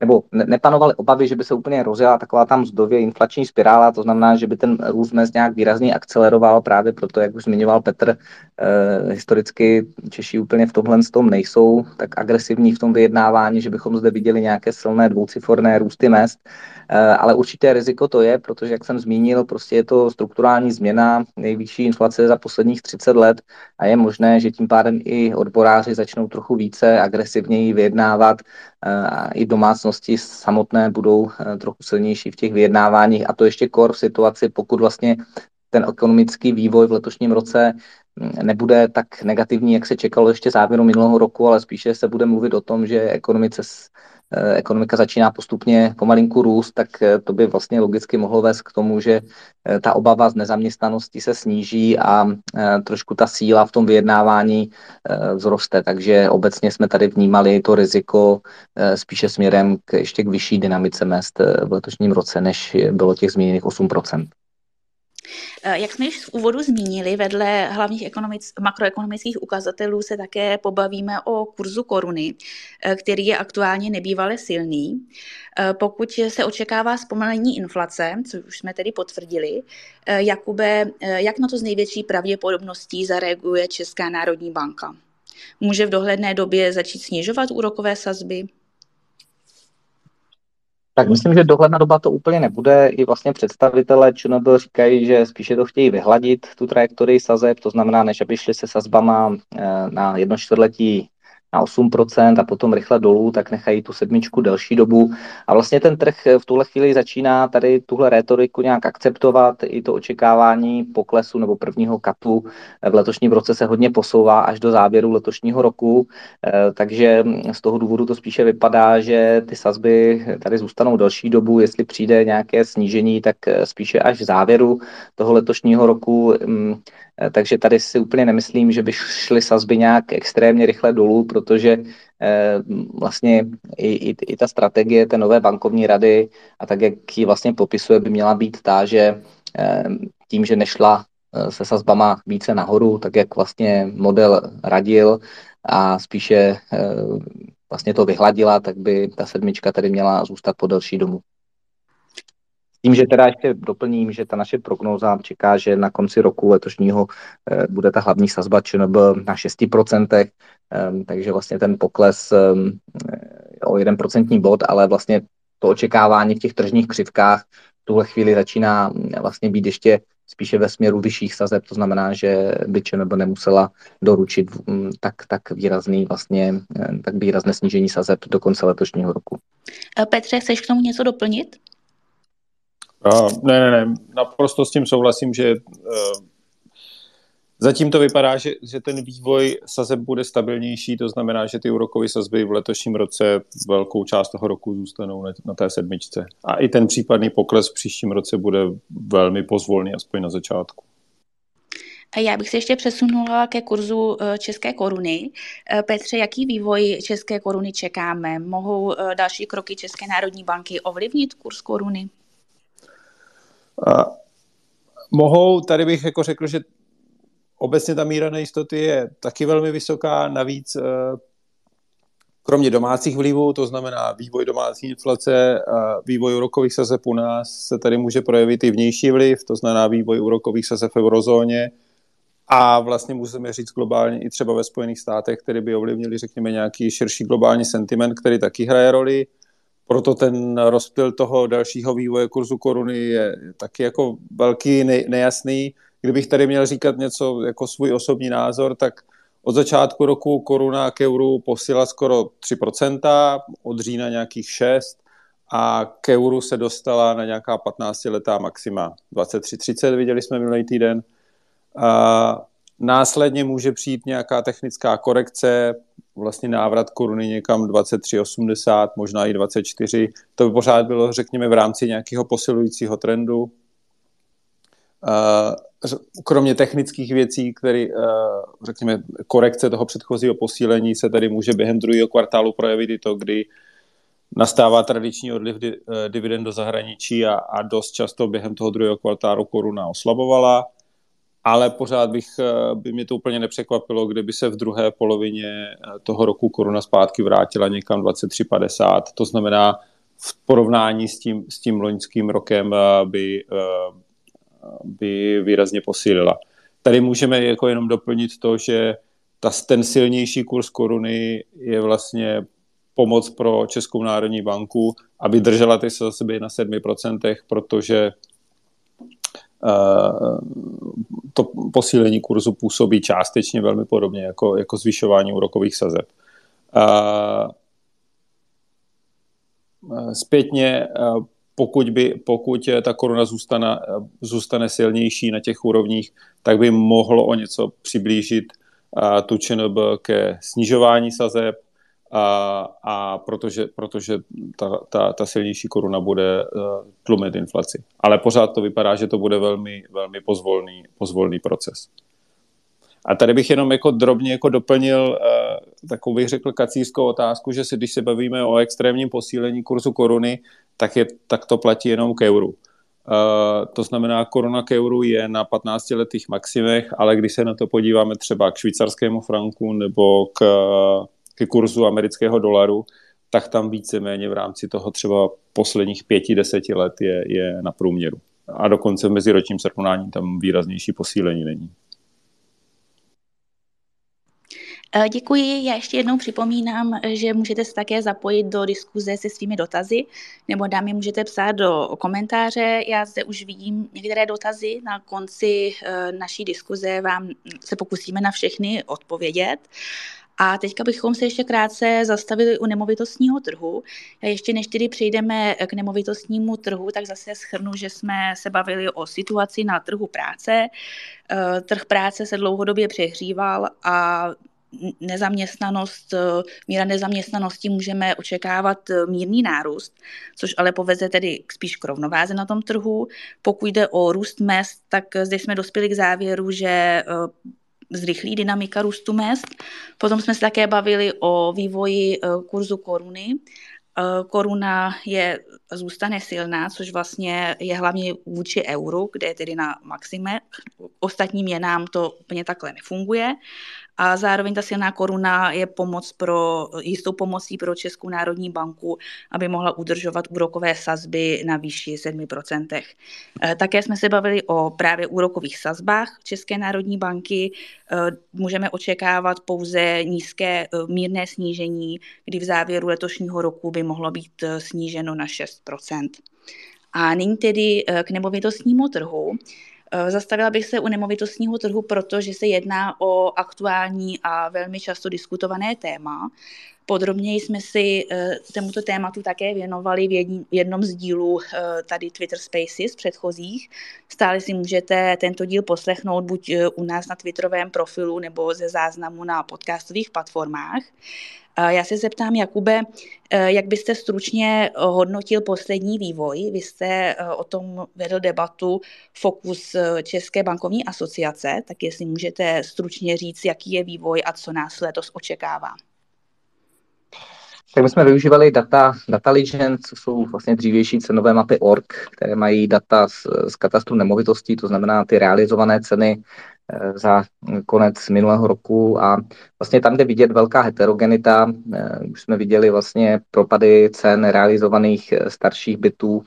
nebo nepanovaly obavy, že by se úplně rozjela taková tam zdově inflační spirála, to znamená, že by ten růst mest nějak výrazně akceleroval právě proto, jak už zmiňoval Petr, eh, historicky Češi úplně v tomhle tom nejsou tak agresivní v tom vyjednávání, že bychom zde viděli nějaké silné dvouciforné růsty mest, eh, ale určité riziko to je, protože jak jsem zmínil, prostě je to strukturální změna, nejvyšší inflace za posledních 30 let a je možné, že tím pádem i odboráři začnou trochu více agresivněji vyjednávat eh, a i domácnosti samotné budou eh, trochu silnější v těch vyjednáváních. A to ještě kor v situaci, pokud vlastně ten ekonomický vývoj v letošním roce mm, nebude tak negativní, jak se čekalo ještě závěru minulého roku, ale spíše se bude mluvit o tom, že ekonomice Eh, ekonomika začíná postupně pomalinku růst, tak eh, to by vlastně logicky mohlo vést k tomu, že eh, ta obava z nezaměstnanosti se sníží a trošku ta síla v tom vyjednávání vzroste. Takže obecně jsme tady vnímali to riziko spíše směrem k ještě k vyšší dynamice mest v letošním roce, než bylo těch zmíněných 8 Eh, jak jsme již v úvodu zmínili, vedle hlavních ekonomic, makroekonomických ukazatelů se také pobavíme o kurzu koruny, eh, který je aktuálně nebývale silný. Eh, pokud se očekává zpomalení inflace, což už jsme tedy potvrdili, Jakube, jak na to z největší pravděpodobností zareaguje Česká národní banka? Může v dohledné době začít snižovat úrokové sazby? Tak myslím, že dohledná doba to úplně nebude. I vlastně představitelé ČNB říkají, že spíše to chtějí vyhladit, tu trajektorii sazeb, to znamená, než aby šli se sazbama eh, na jedno čtvrtletí na 8% a potom rychle dolů, tak nechají tu sedmičku delší dobu. A vlastně ten trh v tuhle chvíli začíná tady tuhle rétoriku nějak akceptovat. I to očekávání poklesu nebo prvního katu v letošním roce se hodně posouvá až do závěru letošního roku. Eh, takže z toho důvodu to spíše vypadá, že ty sazby tady zůstanou delší dobu. Jestli přijde nějaké snížení, tak spíše až v závěru toho letošního roku. Eh, takže tady si úplně nemyslím, že by šly sazby nějak extrémně rychle dolů, protože eh, vlastně i, i, i ta strategie té nové bankovní rady a tak, jak ji vlastně popisuje, by měla být ta, že eh, tím, že nešla se sazbama více nahoru, tak jak vlastně model radil a spíše vlastně to vyhladila, tak by ta sedmička tady měla zůstat po delší dobu. Tím, že teda ještě doplním, že ta naše prognóza čeká, že na konci roku letošního eh, bude ta hlavní sazba ČNB na 6%, ehm, takže vlastně ten pokles ehm, o 1% bod, ale vlastně to očekávání v těch tržních křivkách v tuhle chvíli začíná mm, vlastně být ještě spíše ve směru vyšších sazeb, to znamená, že by ČNB nemusela doručit mm, tak, tak výrazný vlastně, eh, tak výrazné snížení sazeb do konce letošního roku. Eh, Petře, chceš k tomu něco doplnit? Ne, ne, ne, naprosto s tím souhlasím, že uh, zatím to vypadá, že, že ten vývoj sazeb bude stabilnější, to znamená, že ty úrokové sazby v letošním roce velkou část toho roku zůstanou na, na té sedmičce. A i ten případný pokles v příštím roce bude velmi pozvolný, aspoň na začátku. Já bych se ještě přesunula ke kurzu eh, české koruny. Petře, jaký vývoj české koruny čekáme? Mohou další kroky České národní banky ovlivnit kurz koruny? Mohou, tady bych jako řekl, že obecně ta míra nejistoty je taky velmi vysoká, navíc kromě domácích vlivů, to znamená vývoj domácí inflace, vývoj úrokových sazeb u nás, se tady může projevit i vnější vliv, to znamená vývoj úrokových sazeb v eurozóně, a vlastně můžeme říct globálně i třeba ve Spojených státech, které by ovlivnili, řekněme, nějaký širší globální sentiment, který taky hraje roli. Proto ten rozptyl toho dalšího vývoje kurzu koruny je taky jako velký, nejasný. Kdybych tady měl říkat něco jako svůj osobní názor, tak od začátku roku koruna k euru posílala skoro 3%, od října nějakých 6% a k euru se dostala na nějaká 15-letá maxima. 23.30 viděli jsme minulý týden. A následně může přijít nějaká technická korekce, vlastně návrat koruny někam 23,80, možná i 24. To by pořád bylo, řekněme, v rámci nějakého posilujícího trendu. Kromě technických věcí, které, řekněme, korekce toho předchozího posílení se tady může během druhého kvartálu projevit i to, kdy nastává tradiční odliv dividend do zahraničí a, a dost často během toho druhého kvartálu koruna oslabovala ale pořád bych, eh, by mě to úplně nepřekvapilo, kdyby se v druhé polovině eh, toho roku koruna zpátky vrátila někam 23,50. To znamená, v porovnání s tím, s tím loňským rokem eh, by, by výrazně posílila. Tady můžeme jako jenom doplnit to, že ta, ten silnější kurz koruny je vlastně pomoc pro Českou národní banku, aby držela ty sazby na 7%, protože to posílení kurzu působí částečně velmi podobně jako, jako zvyšování úrokových sazeb. Zpětně, pokud, by, pokud ta koruna zůstane, zůstane silnější na těch úrovních, tak by mohlo o něco přiblížit tu ČNB ke snižování sazeb, a, a protože, protože ta, ta, ta silnější koruna bude uh, tlumit inflaci. Ale pořád to vypadá, že to bude velmi, velmi pozvolný, pozvolný proces. A tady bych jenom jako drobně jako doplnil uh, takovou bych řekl kacířskou otázku, že si, když se bavíme o extrémním posílení kurzu koruny, tak, je, tak to platí jenom k euru. Uh, to znamená, koruna k euru je na 15-letých maximech, ale když se na to podíváme třeba k švýcarskému franku nebo k ke kurzu amerického dolaru, tak tam víceméně v rámci toho třeba posledních pěti, deseti let je, je na průměru. A dokonce v meziročním srovnání tam výraznější posílení není. Eh, děkuji. Já ještě jednou připomínám, že můžete se také zapojit do diskuze se svými dotazy, nebo dámy můžete psát do komentáře. Já zde už vidím některé dotazy. Na konci eh, naší diskuze vám se pokusíme na všechny odpovědět. A teďka bychom se ještě krátce zastavili u nemovitostního trhu. A ještě než tedy přejdeme k nemovitostnímu trhu, tak zase schrnu, že jsme se bavili o situaci na trhu práce. Eh, trh práce se dlouhodobě přehříval a nezaměstnanost, míra nezaměstnanosti můžeme očekávat mírný nárůst, což ale poveze tedy spíš k rovnováze na tom trhu. Pokud jde o růst mest, tak zde jsme dospěli k závěru, že eh, zrychlí dynamika růstu mest. Potom jsme se také bavili o vývoji eh, kurzu koruny. Eh, koruna je, zůstane silná, což vlastně je hlavně vůči euru, kde je tedy na maxime. Ostatním měnám to úplně takhle nefunguje a zároveň ta silná koruna je pomoc pro, jistou pomocí pro Českou národní banku, aby mohla udržovat úrokové sazby na výši 7%. Eh, také jsme se bavili o právě úrokových sazbách České národní banky. Eh, můžeme očekávat pouze nízké eh, mírné snížení, kdy v závěru letošního roku by mohlo být sníženo na 6%. A nyní tedy k nemovitostnímu trhu. Eh, zastavila bych se u nemovitostního trhu, protože se jedná o aktuální a velmi často diskutované téma. Podrobněji jsme si uh, tomuto tématu také věnovali v jednom z dílů uh, tady Twitter Spaces předchozích. Stále si můžete tento díl poslechnout buď u nás na Twitterovém profilu nebo ze záznamu na podcastových platformách. Já se zeptám, Jakube, eh, jak byste stručně hodnotil poslední vývoj? Vy jste eh, o tom vedl debatu Fokus eh, České bankovní asociace, tak jestli můžete stručně říct, jaký je vývoj a co nás letos očekává. Tak my jsme využívali data Dataligent, co jsou vlastně dřívější cenové mapy ORG, které mají data z, z katastru nemovitostí, to znamená ty realizované ceny eh, za konec minulého roku a vlastně tam, kde vidět velká heterogenita, eh, už jsme viděli vlastně propady cen realizovaných eh, starších bytů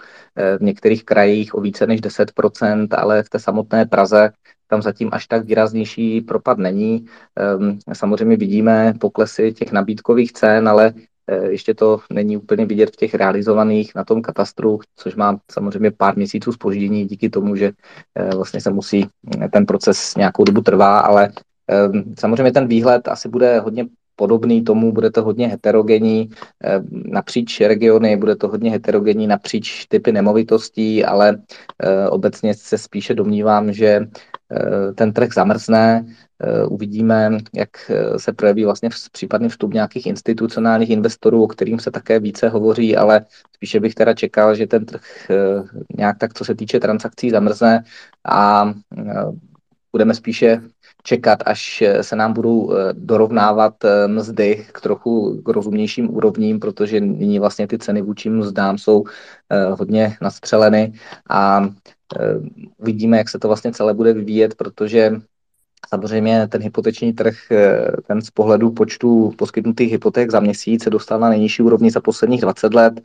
v některých krajích o více než 10%, ale v té samotné Praze tam zatím až tak výraznější propad není. Ehm, samozřejmě vidíme poklesy těch nabídkových cen, ale ještě to není úplně vidět v těch realizovaných na tom katastru, což má samozřejmě pár měsíců spoždění díky tomu, že eh, vlastně se musí eh, ten proces nějakou dobu trvá, ale samozřejmě ten výhled asi bude hodně podobný tomu, bude to hodně heterogenní napříč regiony, bude to hodně heterogenní napříč typy nemovitostí, ale obecně se spíše domnívám, že ten trh zamrzne, Eh, uvidíme, jak eh, se projeví vlastně případný vstup nějakých institucionálních investorů, o kterým se také více hovoří, ale spíše bych teda čekal, že ten trh eh, nějak tak, co se týče transakcí, zamrzne a budeme spíše čekat, až se nám budou dorovnávat mzdy k trochu k rozumnějším úrovním, protože nyní vlastně ty ceny vůči mzdám jsou hodně nastřeleny a uvidíme, jak se to vlastně celé bude vyvíjet, protože Samozřejmě ten hypoteční trh, eh, ten z pohledu počtu poskytnutých hypoték za měsíc se dostal na nejnižší úrovni za posledních 20 let.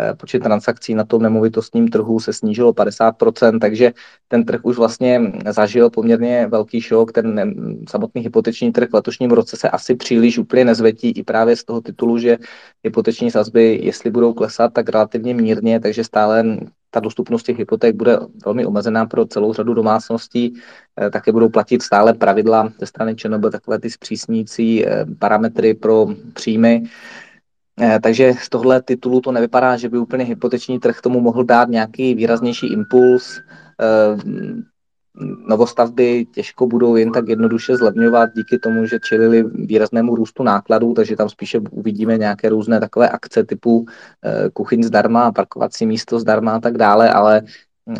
Eh, počet transakcí na tom nemovitostním trhu se snížilo 50%, takže ten trh už vlastně zažil poměrně velký šok. Ten samotný hypoteční trh v letošním roce se asi příliš úplně nezvetí i právě z toho titulu, že hypoteční sazby, jestli budou klesat, tak relativně mírně, takže stále ta dostupnost těch hypoték bude velmi omezená pro celou řadu domácností. Eh, také budou platit stále pravidla ze strany ČNB, takové ty zpřísnící eh, parametry pro příjmy. Eh, takže z tohle titulu to nevypadá, že by úplně hypoteční trh tomu mohl dát nějaký výraznější impuls novostavby těžko budou jen tak jednoduše zlevňovat díky tomu, že čelili výraznému růstu nákladů, takže tam spíše uvidíme nějaké různé takové akce typu eh, kuchyň zdarma, parkovací místo zdarma a tak dále, ale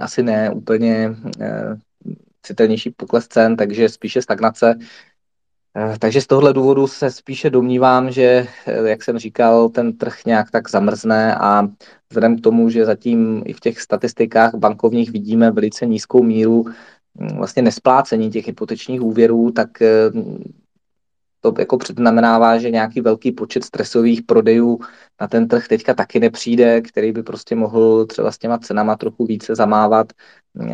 asi ne úplně eh, citelnější pokles cen, takže spíše stagnace. Eh, takže z tohle důvodu se spíše domnívám, že, jak jsem říkal, ten trh nějak tak zamrzne a vzhledem k tomu, že zatím i v těch statistikách bankovních vidíme velice nízkou míru vlastně nesplácení těch hypotečních úvěrů, tak eh, to jako předznamenává, že nějaký velký počet stresových prodejů na ten trh teďka taky nepřijde, který by prostě mohl třeba s těma cenama trochu více zamávat.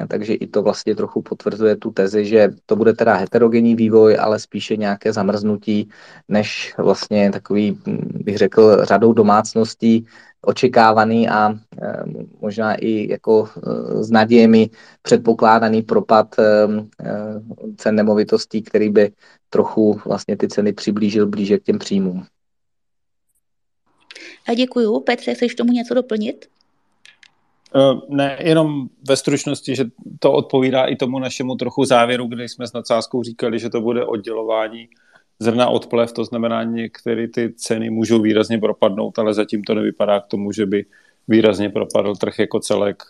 Takže i to vlastně trochu potvrzuje tu tezi, že to bude teda heterogenní vývoj, ale spíše nějaké zamrznutí, než vlastně takový, bych řekl, řadou domácností očekávaný a e, možná i jako e, s nadějemi předpokládaný propad e, cen nemovitostí, který by trochu vlastně ty ceny přiblížil blíže k těm příjmům. A děkuju. Petře, chceš tomu něco doplnit? Ne, jenom ve stručnosti, že to odpovídá i tomu našemu trochu závěru, kdy jsme s nadsázkou říkali, že to bude oddělování zrna od plev, to znamená, některé ty ceny můžou výrazně propadnout, ale zatím to nevypadá k tomu, že by výrazně propadl trh jako celek.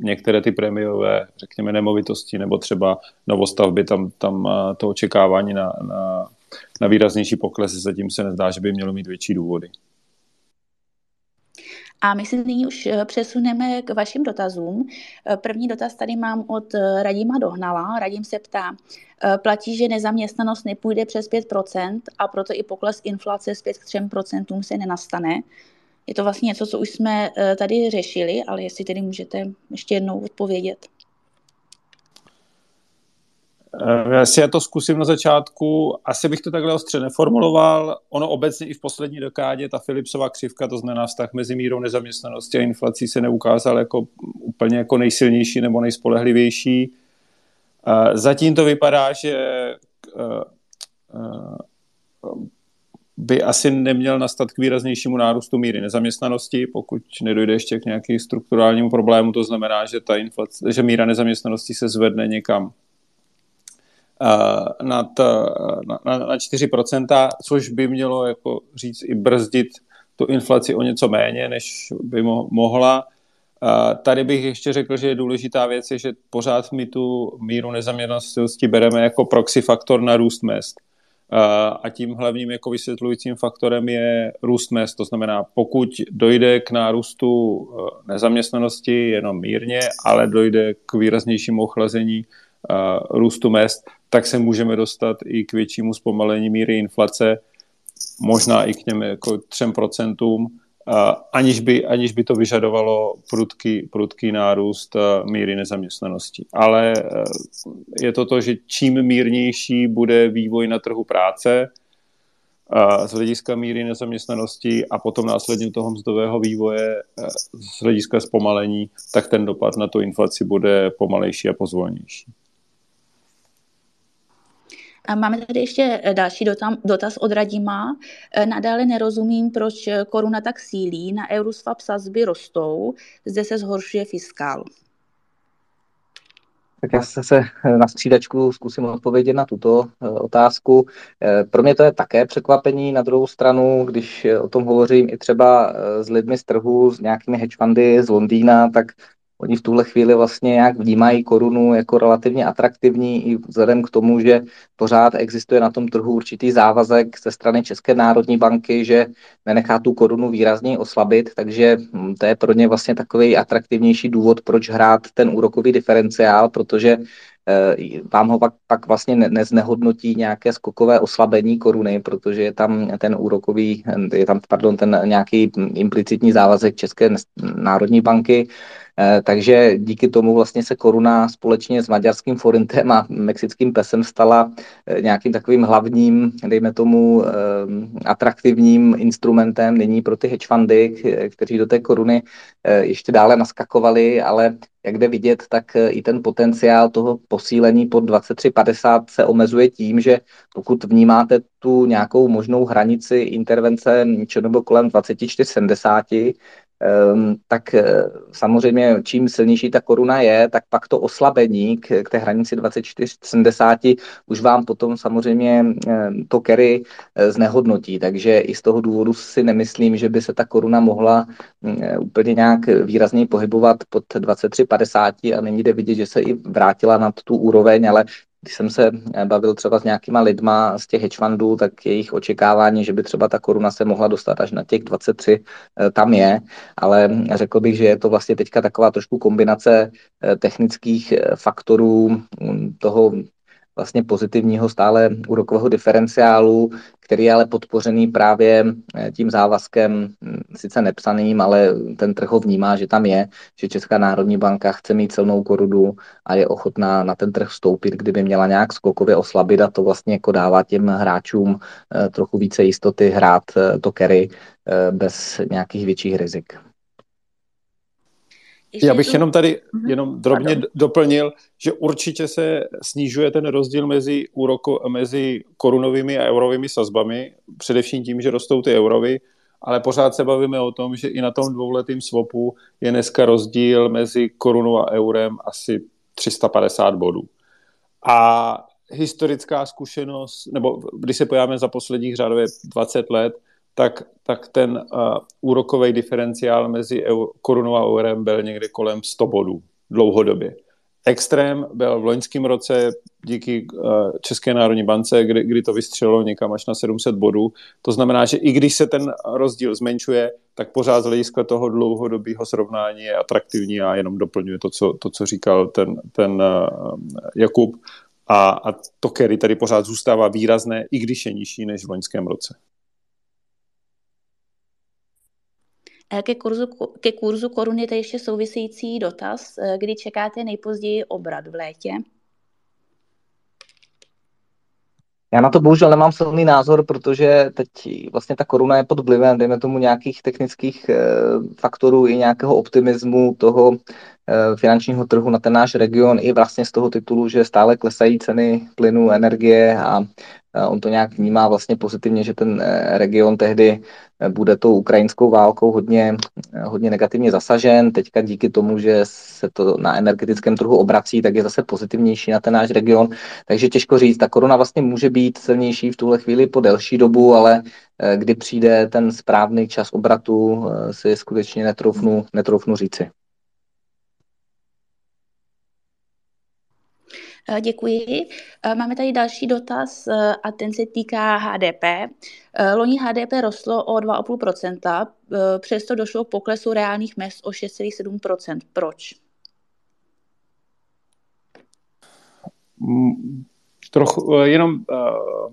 Některé ty prémiové, řekněme, nemovitosti nebo třeba novostavby, tam, tam to očekávání na, na, na výraznější pokles zatím se nezdá, že by mělo mít větší důvody. A my se nyní už eh, přesuneme k vašim dotazům. Eh, první dotaz tady mám od eh, Radima Dohnala. Radim se ptá, platí, že nezaměstnanost nepůjde přes 5% a proto i pokles inflace zpět k 3% se nenastane. Je to vlastně něco, co už jsme tady řešili, ale jestli tedy můžete ještě jednou odpovědět. Eh, já si já to zkusím na začátku. Asi bych to takhle ostře neformuloval. Ono obecně i v poslední dekádě ta Philipsova křivka, to znamená vztah mezi mírou nezaměstnanosti a inflací se neukázal jako úplně jako nejsilnější nebo nejspolehlivější. Eh, zatím to vypadá, že eh, by asi neměl nastat k výraznějšímu nárůstu míry nezaměstnanosti, pokud nedojde ještě k nějakému strukturálnímu problému, to znamená, že ta inflace, že míra nezaměstnanosti se zvedne někam nad, eh, na, na 4%, což by mělo jako říct i brzdit tu inflaci o něco méně, než by mo- mohla. Uh, tady bych ještě řekl, že je důležitá věc, je, že pořád my tu míru nezaměstnanosti bereme jako proxy faktor na růst mest. a tím hlavním jako vysvětlujícím faktorem je růst mest. To znamená, pokud dojde k nárůstu nezaměstnanosti jenom mírně, ale dojde k výraznějšímu ochlazení růstu mest, tak se můžeme dostat i k většímu zpomalení míry inflace, možná i k těm jako 3%, aniž by, aniž by to vyžadovalo prudký, prudký nárůst míry nezaměstnanosti. Ale e, je to to, že čím mírnější bude vývoj na trhu práce z hlediska míry nezaměstnanosti a potom následně toho mzdového vývoje z hlediska zpomalení, tak ten dopad na tu inflaci bude pomalejší a pozvolnější. Máme tady ještě eh, další dotaz od Radima. Eh, nadále nerozumím, proč eh, koruna tak sílí, na Euroswap sazby rostou, zde se zhoršuje fiskál. Tak já se na střídačku zkusím odpovědět na tuto otázku. Pro mě to je také překvapení. Na druhou stranu, když o tom hovořím i třeba s lidmi z trhu, s nějakými hedge fundy z Londýna, tak Oni v tuhle chvíli vlastně jak vnímají korunu jako relativně atraktivní i vzhledem k tomu, že pořád existuje na tom trhu určitý závazek ze strany České národní banky, že nenechá tu korunu výrazně oslabit, takže hm, to je pro ně vlastně takový atraktivnější důvod, proč hrát ten úrokový diferenciál, protože eh, vám ho pak, pak vlastně neznehodnotí nějaké skokové oslabení koruny, protože je tam ten úrokový, je tam, pardon, ten nějaký implicitní závazek České národní banky, takže díky tomu vlastně se koruna společně s maďarským forintem a mexickým pesem stala eh, nějakým takovým hlavním, dejme tomu, eh, atraktivním instrumentem nyní pro ty hedge fundy, kteří do té koruny ještě dále naskakovali, ale jak jde vidět, tak i ten potenciál toho posílení pod 23,50 se omezuje tím, že pokud vnímáte tu nějakou možnou hranici intervence nebo kolem 24,70, Ehm, tak eh, samozřejmě čím silnější ta koruna je, tak pak to oslabení k, k té hranici 24,70 už vám potom samozřejmě ehm, to carry eh, znehodnotí. Takže i z toho důvodu si nemyslím, že by se ta koruna mohla mm, eh, úplně nějak výrazně pohybovat pod 23,50 a není jde vidět, že se i vrátila nad tu úroveň, ale když jsem se eh, bavil třeba s nějakýma lidma z těch hedge fundů, tak jejich očekávání, že by třeba ta koruna se mohla dostat až na těch 23, eh, tam je, ale řekl bych, že je to vlastně teďka taková trošku kombinace eh, technických faktorů mm, toho vlastně pozitivního stále úrokového diferenciálu, který je ale podpořený právě eh, tím závazkem, hm, sice nepsaným, ale ten trh ho vnímá, že tam je, že Česká národní banka chce mít silnou korudu a je ochotná na ten trh vstoupit, kdyby měla nějak skokově oslabit a to vlastně jako dává těm hráčům eh, trochu více jistoty hrát eh, to carry bez nějakých větších rizik. Ještě Já bych tu... jenom tady mm-hmm. jenom drobně Pardon. doplnil, že určitě se snižuje ten rozdíl mezi, úroko, mezi korunovými a eurovými sazbami, především tím, že rostou ty eurovy, ale pořád se bavíme o tom, že i na tom dvouletém swapu je dneska rozdíl mezi korunou a eurem asi 350 bodů. A historická zkušenost, nebo když se pojáme za posledních řádově 20 let, tak, tak ten uh, úrokový diferenciál mezi korunou a eurem byl někde kolem 100 bodů dlouhodobě. Extrém byl v loňském roce díky uh, České národní bance, kdy, kdy to vystřelilo někam až na 700 bodů. To znamená, že i když se ten rozdíl zmenšuje, tak pořád z hlediska toho dlouhodobého srovnání je atraktivní a jenom doplňuje to, co, to, co říkal ten, ten uh, Jakub. A, a to carry tady pořád zůstává výrazné, i když je nižší než v loňském roce. Eh, ke kurzu, ke kurzu koruny je ještě související dotaz, eh, kdy čekáte nejpozději obrat v létě? Já na to bohužel nemám silný názor, protože teď vlastně ta koruna je pod vlivem, dejme tomu, nějakých technických e, faktorů i nějakého optimismu toho finančního trhu na ten náš region i vlastně z toho titulu, že stále klesají ceny plynu, energie a on to nějak vnímá vlastně pozitivně, že ten eh, region tehdy eh, bude tou ukrajinskou válkou hodně, eh, hodně negativně zasažen. Teďka díky tomu, že se to na energetickém trhu obrací, tak je zase pozitivnější na ten náš region. Takže těžko říct, ta koruna vlastně může být silnější v tuhle chvíli po delší dobu, ale kdy přijde ten správný čas obratu, si skutečně netroufnu, netroufnu říci. Děkuji. Máme tady další dotaz a ten se týká HDP. Loni HDP rostlo o 2,5%, přesto došlo k poklesu reálných mest o 6,7%. Proč? Trochu, jenom uh,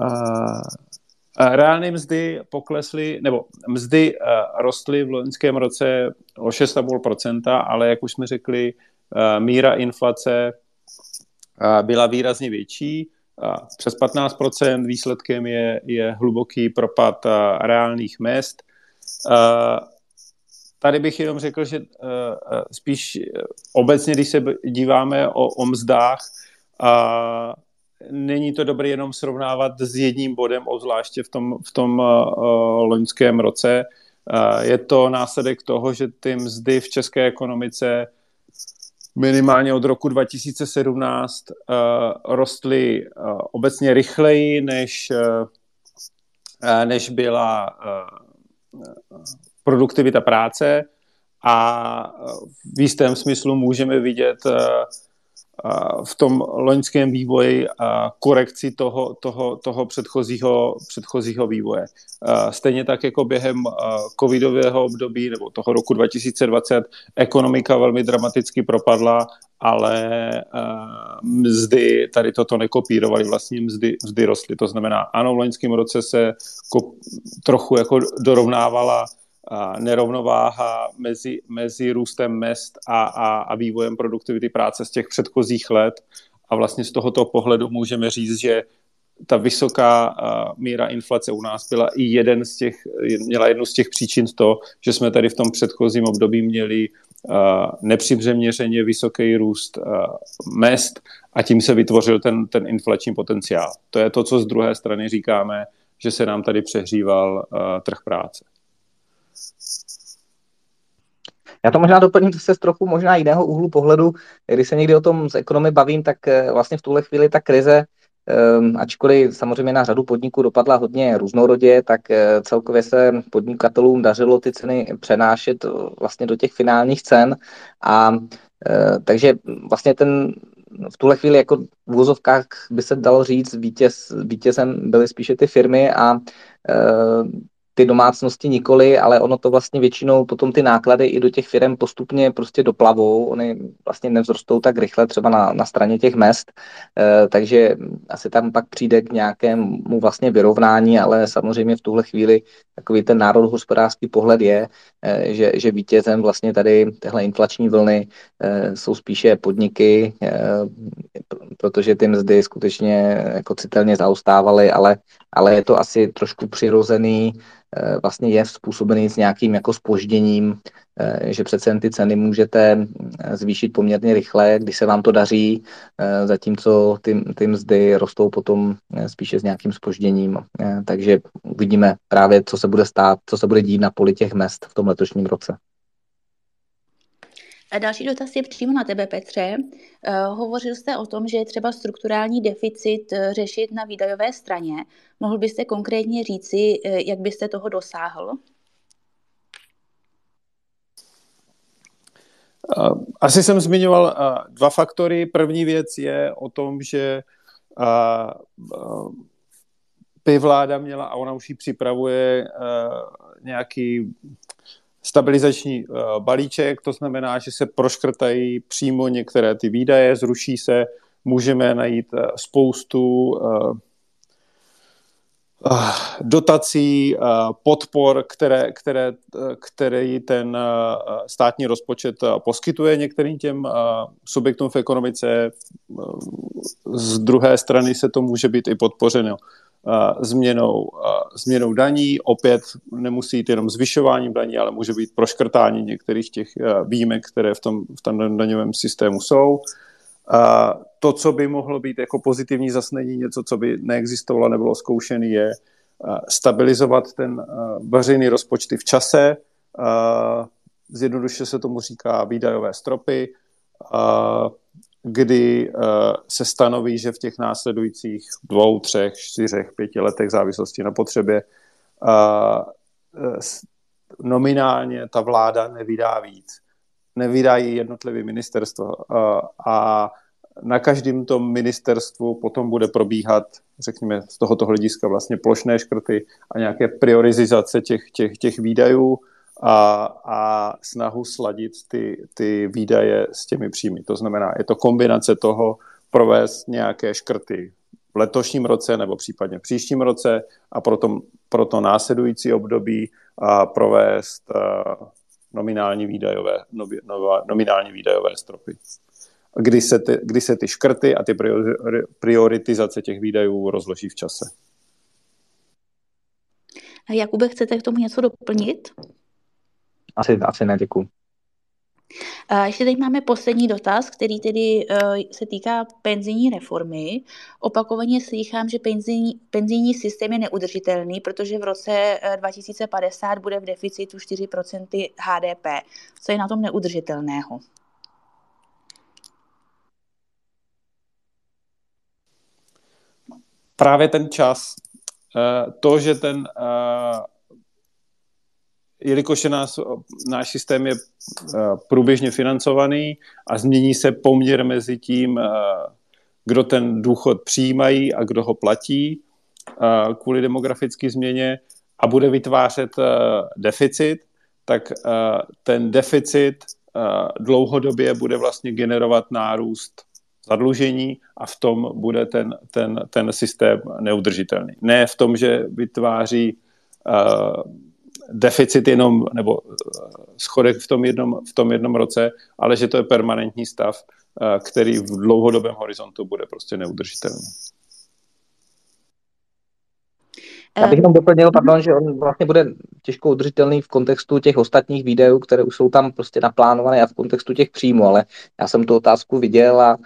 uh, Reálné mzdy poklesly, nebo mzdy rostly v loňském roce o 6,5%, ale jak už jsme řekli, míra inflace byla výrazně větší, přes 15%, výsledkem je, je hluboký propad reálných mest. Tady bych jenom řekl, že spíš obecně, když se díváme o, o mzdách, není to dobré jenom srovnávat s jedním bodem, obzvláště v tom, v tom loňském roce. Je to následek toho, že ty mzdy v české ekonomice minimálně od roku 2017 uh, rostly uh, obecně rychleji, než, uh, než byla uh, produktivita práce. A v jistém smyslu můžeme vidět uh, v tom loňském vývoji korekci toho, toho, toho předchozího, předchozího vývoje. Stejně tak jako během covidového období nebo toho roku 2020 ekonomika velmi dramaticky propadla, ale mzdy tady toto nekopírovaly, vlastně mzdy, mzdy rostly. To znamená, ano, v loňském roce se trochu jako dorovnávala nerovnováha mezi, mezi růstem mest a, a, a vývojem produktivity práce z těch předchozích let. A vlastně z tohoto pohledu můžeme říct, že ta vysoká míra inflace u nás byla i jeden z těch, měla jednu z těch příčin to, že jsme tady v tom předchozím období měli nepřibřeměřeně vysoký růst mest a tím se vytvořil ten, ten inflační potenciál. To je to, co z druhé strany říkáme, že se nám tady přehříval trh práce. Já to možná doplním zase z trochu možná jiného úhlu pohledu. Když se někdy o tom s ekonomy bavím, tak eh, vlastně v tuhle chvíli ta krize, ehm, ačkoliv samozřejmě na řadu podniků dopadla hodně různorodě, tak eh, celkově se podnikatelům dařilo ty ceny přenášet eh, vlastně do těch finálních cen. A takže vlastně ten v tuhle chvíli jako v úzovkách by se dalo říct, vítěz, vítězem byly spíše ty firmy a ty domácnosti nikoli, ale ono to vlastně většinou potom ty náklady i do těch firm postupně prostě doplavou, oni vlastně nevzrostou tak rychle třeba na, na straně těch mest, e, takže asi tam pak přijde k nějakému vlastně vyrovnání, ale samozřejmě v tuhle chvíli takový ten národohospodářský pohled je, e, že, že vítězem vlastně tady téhle inflační vlny e, jsou spíše podniky, e, protože ty mzdy skutečně jako citelně zaostávaly, ale, ale je to asi trošku přirozený Eh, vlastně je způsobený s nějakým jako spožděním, eh, že přece ty ceny můžete eh, zvýšit poměrně rychle, když se vám to daří, zatímco ty, ty mzdy rostou potom spíše s nějakým spožděním. Takže uvidíme právě, co se bude stát, co se bude dít na poli těch mest v tom letošním roce. A další dotaz je přímo na tebe, Petře. Uh, hovořil jste o tom, že je třeba strukturální deficit uh, řešit na výdajové straně. Mohl byste konkrétně říci, uh, jak byste toho dosáhl? Asi jsem zmiňoval dva faktory. První věc je o tom, že by vláda měla, a ona už ji připravuje, nějaký stabilizační uh, balíček, to znamená, že se proškrtají přímo některé ty výdaje, zruší se, můžeme najít uh, spoustu uh, dotací, podpor, které, které, které ten státní rozpočet poskytuje některým těm subjektům v ekonomice. Z druhé strany se to může být i podpořeno změnou, změnou daní. Opět nemusí jít jenom zvyšováním daní, ale může být proškrtání některých těch výjimek, které v tom, v tom daňovém systému jsou. To, co by mohlo být jako pozitivní zasnění, něco, co by neexistovalo, nebylo zkoušené, je stabilizovat ten veřejný rozpočty v čase. Zjednoduše se tomu říká výdajové stropy kdy uh, se stanoví, že v těch následujících dvou, třech, čtyřech, pěti letech závislosti na potřebě uh, nominálně ta vláda nevydá víc, nevydají jednotlivé ministerstvo. A na každém tom ministerstvu potom bude probíhat, řekněme, z tohoto hlediska vlastně plošné škrty a nějaké priorizace těch, těch, těch výdajů a, a snahu sladit ty, ty výdaje s těmi příjmy. To znamená, je to kombinace toho provést nějaké škrty v letošním roce nebo případně v příštím roce a pro to, pro to následující období a provést nominální výdajové, nominální výdajové stropy. Kdy se, ty, kdy se ty škrty a ty prioritizace těch výdajů rozloží v čase. Jakube, chcete k tomu něco doplnit? Asi, asi ne, děkuji. A ještě teď máme poslední dotaz, který tedy uh, se týká penzijní reformy. Opakovaně slychám, že penzijní, penzijní systém je neudržitelný, protože v roce 2050 bude v deficitu 4% HDP. Co je na tom neudržitelného? Právě ten čas. Uh, to, že ten uh jelikož je nás, náš systém je eh, průběžně financovaný a změní se poměr mezi tím, eh, kdo ten důchod přijímají a kdo ho platí eh, kvůli demografické změně a bude vytvářet deficit, tak ten deficit dlouhodobě bude vlastně generovat nárůst zadlužení a v tom bude ten, ten, ten systém neudržitelný. Ne v tom, že vytváří deficit jenom, nebo eh, schodek v tom, jednom, v tom jednom roce, ale že to je permanentní stav, eh, který v dlouhodobém horizontu bude prostě neudržitelný. Já bych jenom doplnil, pardon, že on vlastně bude těžko udržitelný v kontextu těch ostatních videů, které už jsou tam prostě naplánované a v kontextu těch příjmů, ale já jsem tu otázku viděl a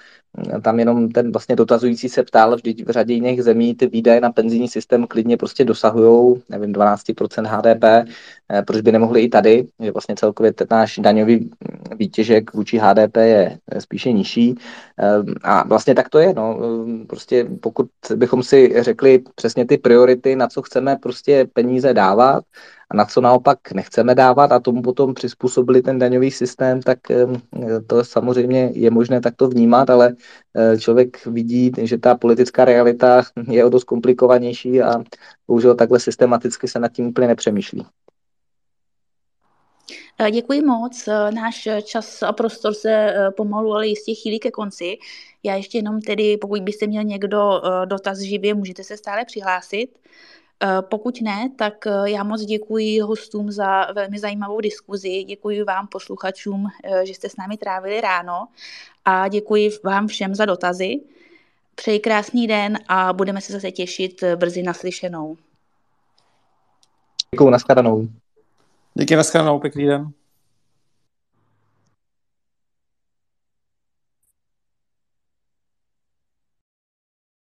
tam jenom ten vlastně dotazující se ptal, vždyť v řadě jiných zemí ty výdaje na penzijní systém klidně prostě dosahují, nevím, 12% HDP, eh, proč by nemohli i tady, že vlastně celkově ten náš daňový výtěžek vůči HDP je spíše nižší. Eh, a vlastně tak to je, no, eh, prostě pokud bychom si řekli přesně ty priority, na co chceme prostě peníze dávat, a na co naopak nechceme dávat a tomu potom přizpůsobili ten daňový systém, tak to samozřejmě je možné takto vnímat, ale eh, člověk vidí, že ta politická realita je o dost komplikovanější a bohužel takhle systematicky se nad tím úplně nepřemýšlí. Eh, děkuji moc. Eh, náš čas a prostor se pomalu, ale jistě chýlí ke konci. Já ještě jenom tedy, pokud byste měl někdo dotaz živě, můžete se stále přihlásit. Eh, pokud ne, tak eh, já moc děkuji hostům za velmi zajímavou diskuzi, děkuji vám posluchačům, eh, že jste s námi trávili ráno a děkuji vám všem za dotazy. Přeji krásný den a budeme se zase těšit brzy naslyšenou. Děkuji, nashledanou. Díky, nashledanou, pěkný den.